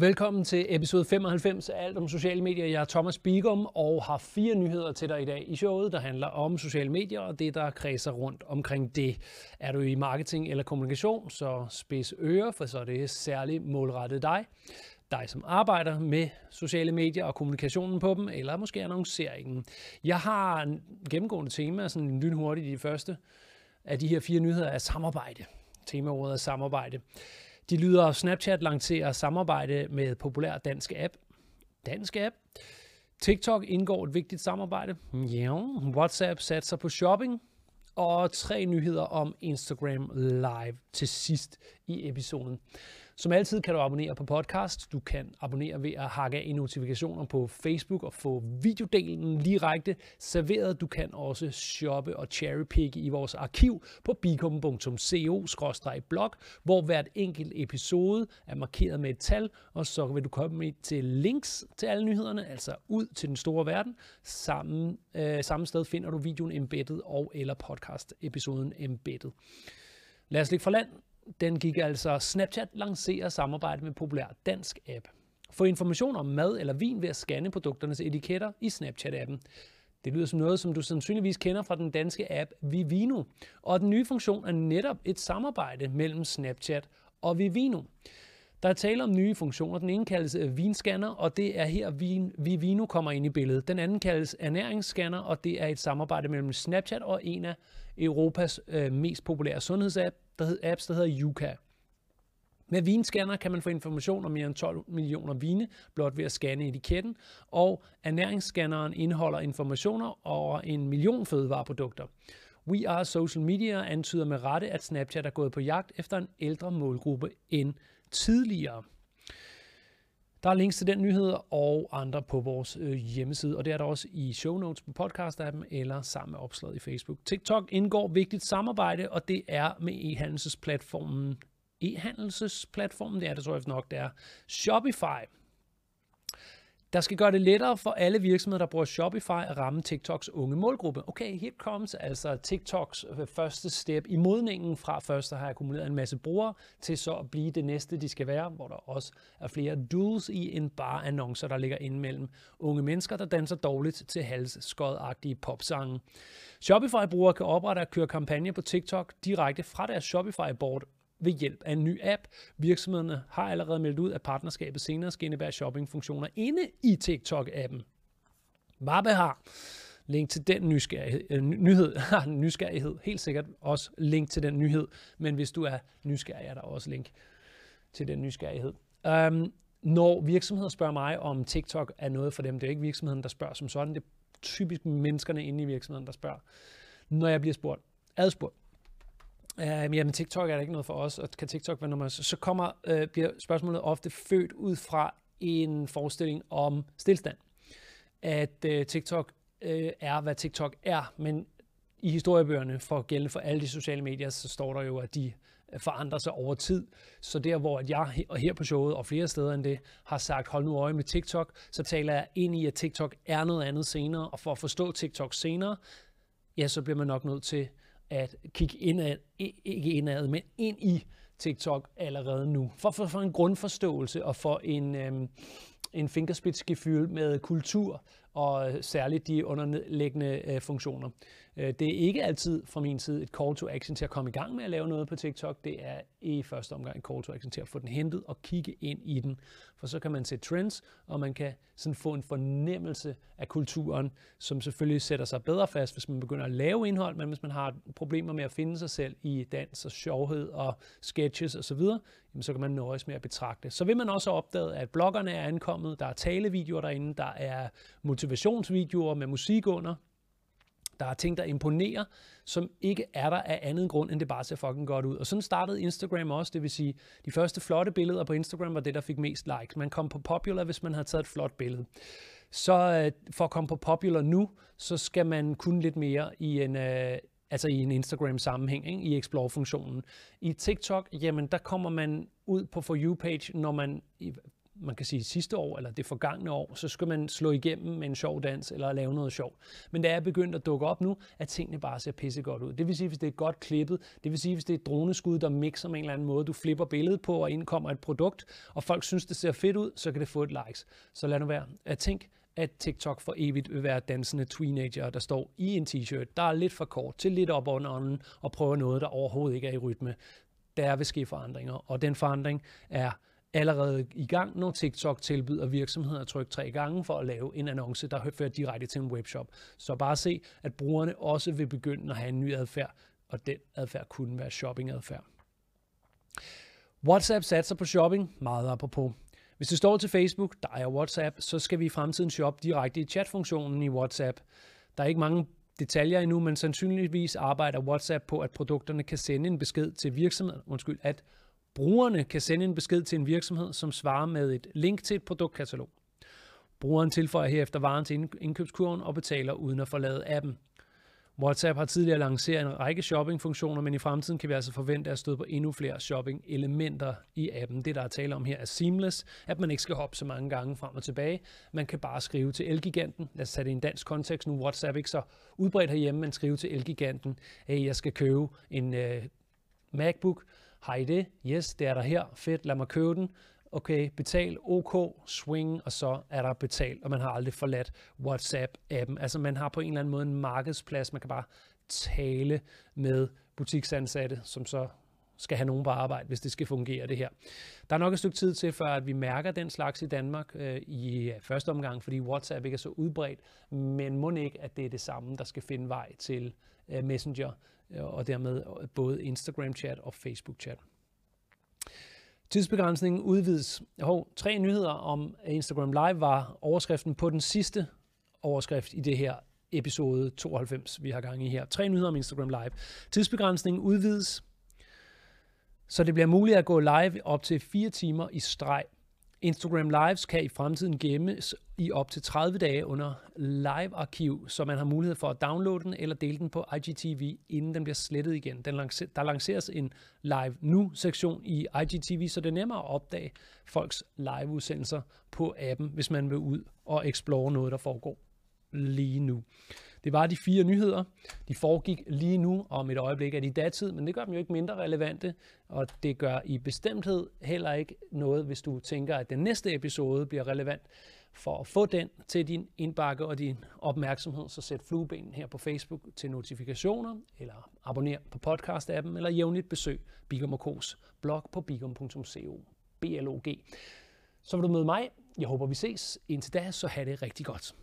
Velkommen til episode 95 af Alt om sociale medier. Jeg er Thomas Bigum og har fire nyheder til dig i dag i showet, der handler om sociale medier og det, der kredser rundt omkring det. Er du i marketing eller kommunikation, så spids ører, for så er det særligt målrettet dig. Dig, som arbejder med sociale medier og kommunikationen på dem, eller måske annonceringen. Jeg har en gennemgående tema, sådan lynhurtigt i de første af de her fire nyheder, er samarbejde. Temaordet er samarbejde. De lyder, Snapchat lancerer samarbejde med populær dansk app. Dansk app. TikTok indgår et vigtigt samarbejde. Ja. WhatsApp satser på shopping. Og tre nyheder om Instagram Live til sidst i episoden. Som altid kan du abonnere på podcast. Du kan abonnere ved at hakke af i notifikationer på Facebook og få videodelen direkte serveret. Du kan også shoppe og cherrypicke i vores arkiv på bikum.co-blog, hvor hvert enkelt episode er markeret med et tal, og så vil du komme med til links til alle nyhederne, altså ud til den store verden. Samme, øh, samme sted finder du videoen embedded og eller podcast-episoden embedded. Lad os ligge for land den gik altså, Snapchat lancerer samarbejde med populær dansk app. Få information om mad eller vin ved at scanne produkternes etiketter i Snapchat-appen. Det lyder som noget, som du sandsynligvis kender fra den danske app Vivino. Og den nye funktion er netop et samarbejde mellem Snapchat og Vivino. Der er tale om nye funktioner. Den ene kaldes øh, vinscanner, og det er her Vin, Vivino kommer ind i billedet. Den anden kaldes ernæringsscanner, og det er et samarbejde mellem Snapchat og en af Europas øh, mest populære sundhedsapp, der hedder, apps, der hedder Yuka. Med vinscanner kan man få information om mere end 12 millioner vine, blot ved at scanne etiketten, og ernæringsscanneren indeholder informationer over en million fødevareprodukter. We Are Social Media antyder med rette, at Snapchat er gået på jagt efter en ældre målgruppe end tidligere. Der er links til den nyhed og andre på vores øh, hjemmeside, og det er der også i show notes på podcast-appen eller sammen med opslaget i Facebook. TikTok indgår vigtigt samarbejde, og det er med e-handelsplatformen e-handelsplatformen, det er det tror jeg nok, det er Shopify der skal gøre det lettere for alle virksomheder, der bruger Shopify at ramme TikToks unge målgruppe. Okay, here comes altså TikToks øh, første step i modningen fra først at have akkumuleret en masse brugere, til så at blive det næste, de skal være, hvor der også er flere duels i en bare annoncer, der ligger inde mellem unge mennesker, der danser dårligt til halsskodagtige popsange. Shopify-brugere kan oprette og køre kampagner på TikTok direkte fra deres Shopify-board ved hjælp af en ny app. Virksomhederne har allerede meldt ud, at partnerskabet senere skal indebære shoppingfunktioner inde i TikTok-appen. Vappe har link til den nysgerrighed, øh, nyhed, nysgerrighed, helt sikkert også link til den nyhed, men hvis du er nysgerrig, er der også link til den nysgerrighed. Um, når virksomheder spørger mig, om TikTok er noget for dem, det er ikke virksomheden, der spørger som sådan, det er typisk menneskerne inde i virksomheden, der spørger. Når jeg bliver spurgt, adspurgt, Ja, jamen TikTok er der ikke noget for os, og kan TikTok være nummer så kommer, øh, bliver spørgsmålet ofte født ud fra en forestilling om stillstand. At øh, TikTok øh, er, hvad TikTok er, men i historiebøgerne for gældende for alle de sociale medier, så står der jo, at de forandrer sig over tid. Så der, hvor jeg og her på showet og flere steder end det har sagt, hold nu øje med TikTok, så taler jeg ind i, at TikTok er noget andet senere, og for at forstå TikTok senere, ja, så bliver man nok nødt til at kigge indad, ikke indad, men ind i TikTok allerede nu. For, for, for en grundforståelse og for en, øhm, en fingerspidsgefyld med kultur og særligt de underliggende øh, funktioner. Øh, det er ikke altid fra min side et call to action til at komme i gang med at lave noget på TikTok. Det er i første omgang et call to action til at få den hentet og kigge ind i den. For så kan man se trends, og man kan sådan få en fornemmelse af kulturen, som selvfølgelig sætter sig bedre fast, hvis man begynder at lave indhold, men hvis man har problemer med at finde sig selv i dans og sjovhed og sketches osv., jamen så kan man nøjes med at betragte. Så vil man også opdage, at bloggerne er ankommet, der er talevideoer derinde, der er motivationsvideoer med musik under, der er ting, der imponerer, som ikke er der af anden grund, end det bare ser fucking godt ud. Og sådan startede Instagram også, det vil sige, de første flotte billeder på Instagram var det, der fik mest likes. Man kom på popular, hvis man havde taget et flot billede. Så øh, for at komme på popular nu, så skal man kunne lidt mere i en, øh, altså i en Instagram-sammenhæng, ikke? i Explore-funktionen. I TikTok, jamen der kommer man ud på For You-page, når man man kan sige sidste år, eller det forgangne år, så skal man slå igennem med en sjov dans, eller lave noget sjovt. Men det er begyndt at dukke op nu, at tingene bare ser pisse godt ud. Det vil sige, hvis det er godt klippet, det vil sige, hvis det er et droneskud, der mixer med en eller anden måde, du flipper billedet på, og indkommer et produkt, og folk synes, det ser fedt ud, så kan det få et likes. Så lad nu være. at tænk, at TikTok for evigt vil være dansende teenager, der står i en t-shirt, der er lidt for kort til lidt op under ånden, og prøver noget, der overhovedet ikke er i rytme. Der vil ske forandringer, og den forandring er allerede i gang, når TikTok tilbyder virksomheder at trykke tre gange for at lave en annonce, der fører direkte til en webshop. Så bare se, at brugerne også vil begynde at have en ny adfærd, og den adfærd kunne være shoppingadfærd. WhatsApp satser på shopping, meget apropos. Hvis det står til Facebook, der er WhatsApp, så skal vi i fremtiden shoppe direkte i chatfunktionen i WhatsApp. Der er ikke mange detaljer endnu, men sandsynligvis arbejder WhatsApp på, at produkterne kan sende en besked til virksomheden, undskyld, at brugerne kan sende en besked til en virksomhed, som svarer med et link til et produktkatalog. Brugeren tilføjer herefter varen til indkøbskurven og betaler uden at forlade appen. WhatsApp har tidligere lanceret en række shoppingfunktioner, men i fremtiden kan vi altså forvente at støde på endnu flere shopping-elementer i appen. Det, der er tale om her, er seamless, at man ikke skal hoppe så mange gange frem og tilbage. Man kan bare skrive til Elgiganten. Lad os tage det i en dansk kontekst. Nu er WhatsApp ikke så udbredt herhjemme, men skrive til Elgiganten, hey, jeg skal købe en øh, MacBook. Har I det? Yes, det er der her. Fedt, lad mig købe den okay, betal, OK, swing, og så er der betalt, og man har aldrig forladt WhatsApp-appen. Altså man har på en eller anden måde en markedsplads, man kan bare tale med butiksansatte, som så skal have nogen på arbejde, hvis det skal fungere det her. Der er nok et stykke tid til, før at vi mærker den slags i Danmark øh, i første omgang, fordi WhatsApp ikke er så udbredt, men må ikke, at det er det samme, der skal finde vej til øh, Messenger, øh, og dermed øh, både Instagram-chat og Facebook-chat. Tidsbegrænsningen udvides. Hov, tre nyheder om Instagram Live var overskriften på den sidste overskrift i det her episode 92, vi har gang i her. Tre nyheder om Instagram Live. Tidsbegrænsningen udvides, så det bliver muligt at gå live op til 4 timer i streg. Instagram Lives kan i fremtiden gemmes i op til 30 dage under live-arkiv, så man har mulighed for at downloade den eller dele den på IGTV, inden den bliver slettet igen. Den lancer, der lanceres en Live Nu-sektion i IGTV, så det er nemmere at opdage folks live-udsendelser på appen, hvis man vil ud og explore noget, der foregår lige nu. Det var de fire nyheder. De foregik lige nu, og om et øjeblik er de datid, men det gør dem jo ikke mindre relevante, og det gør i bestemthed heller ikke noget, hvis du tænker, at den næste episode bliver relevant. For at få den til din indbakke og din opmærksomhed, så sæt flueben her på Facebook til notifikationer, eller abonner på podcast-appen, eller jævnligt besøg Bigum Kos blog på bigum.co. blog. Så vil du møde mig. Jeg håber, vi ses. Indtil da, så have det rigtig godt.